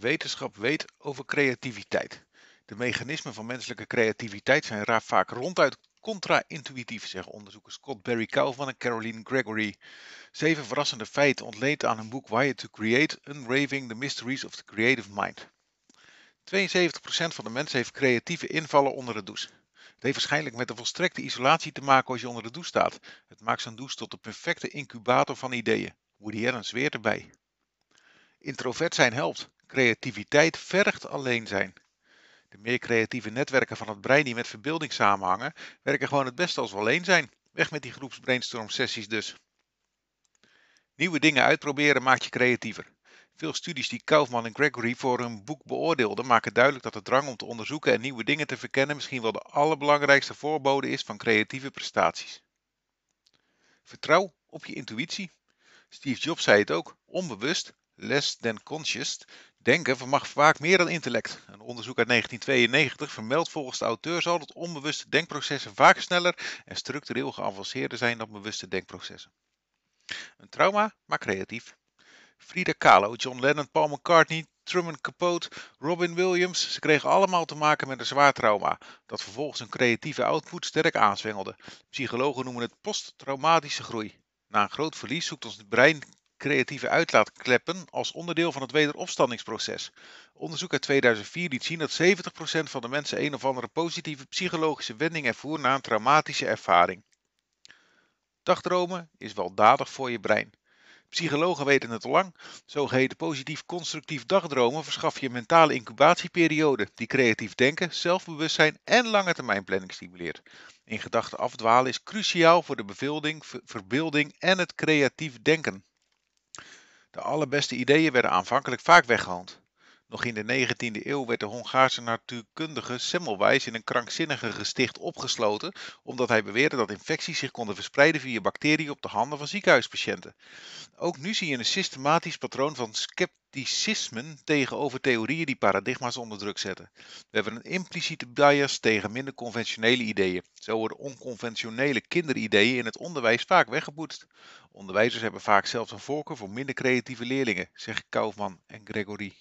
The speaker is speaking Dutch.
wetenschap weet over creativiteit. De mechanismen van menselijke creativiteit zijn raar vaak ronduit contra-intuïtief, zeggen onderzoekers Scott Barry Kaufman en Caroline Gregory. Zeven verrassende feiten ontleend aan hun boek Wired to Create, Unraving the Mysteries of the Creative Mind. 72% van de mensen heeft creatieve invallen onder de douche. Het heeft waarschijnlijk met de volstrekte isolatie te maken als je onder de douche staat. Het maakt zo'n douche tot de perfecte incubator van ideeën. Woody Allen zweert erbij. Introvert zijn helpt. Creativiteit vergt alleen zijn. De meer creatieve netwerken van het brein die met verbeelding samenhangen, werken gewoon het beste als we alleen zijn. Weg met die groepsbrainstorm sessies dus. Nieuwe dingen uitproberen maakt je creatiever. Veel studies die Kaufman en Gregory voor hun boek beoordeelden maken duidelijk dat de drang om te onderzoeken en nieuwe dingen te verkennen misschien wel de allerbelangrijkste voorbode is van creatieve prestaties. Vertrouw op je intuïtie. Steve Jobs zei het ook, onbewust, less than conscious, denken vermag vaak meer dan intellect. Een onderzoek uit 1992 vermeldt volgens de auteurs al dat onbewuste denkprocessen vaak sneller en structureel geavanceerder zijn dan bewuste denkprocessen. Een trauma maakt creatief. Frida Kahlo, John Lennon, Paul McCartney, Truman Capote, Robin Williams, ze kregen allemaal te maken met een zwaar trauma, dat vervolgens hun creatieve output sterk aanzwengelde. Psychologen noemen het posttraumatische groei. Na een groot verlies zoekt ons brein creatieve uitlaatkleppen als onderdeel van het wederopstandingsproces. Onderzoek uit 2004 liet zien dat 70% van de mensen een of andere positieve psychologische wending ervoer na een traumatische ervaring. Dagdromen is weldadig voor je brein. Psychologen weten het al lang. Zogeheten positief-constructief dagdromen verschaffen je mentale incubatieperiode, die creatief denken, zelfbewustzijn en lange termijn planning stimuleert. In gedachten afdwalen is cruciaal voor de bevelding, verbeelding en het creatief denken. De allerbeste ideeën werden aanvankelijk vaak weggehaald. Nog in de 19e eeuw werd de Hongaarse natuurkundige Semmelweis in een krankzinnige gesticht opgesloten omdat hij beweerde dat infecties zich konden verspreiden via bacteriën op de handen van ziekenhuispatiënten. Ook nu zie je een systematisch patroon van scepticisme tegenover theorieën die paradigma's onder druk zetten. We hebben een impliciete bias tegen minder conventionele ideeën. Zo worden onconventionele kinderideeën in het onderwijs vaak weggepoetst. Onderwijzers hebben vaak zelfs een voorkeur voor minder creatieve leerlingen, zeggen Kaufman en Gregory.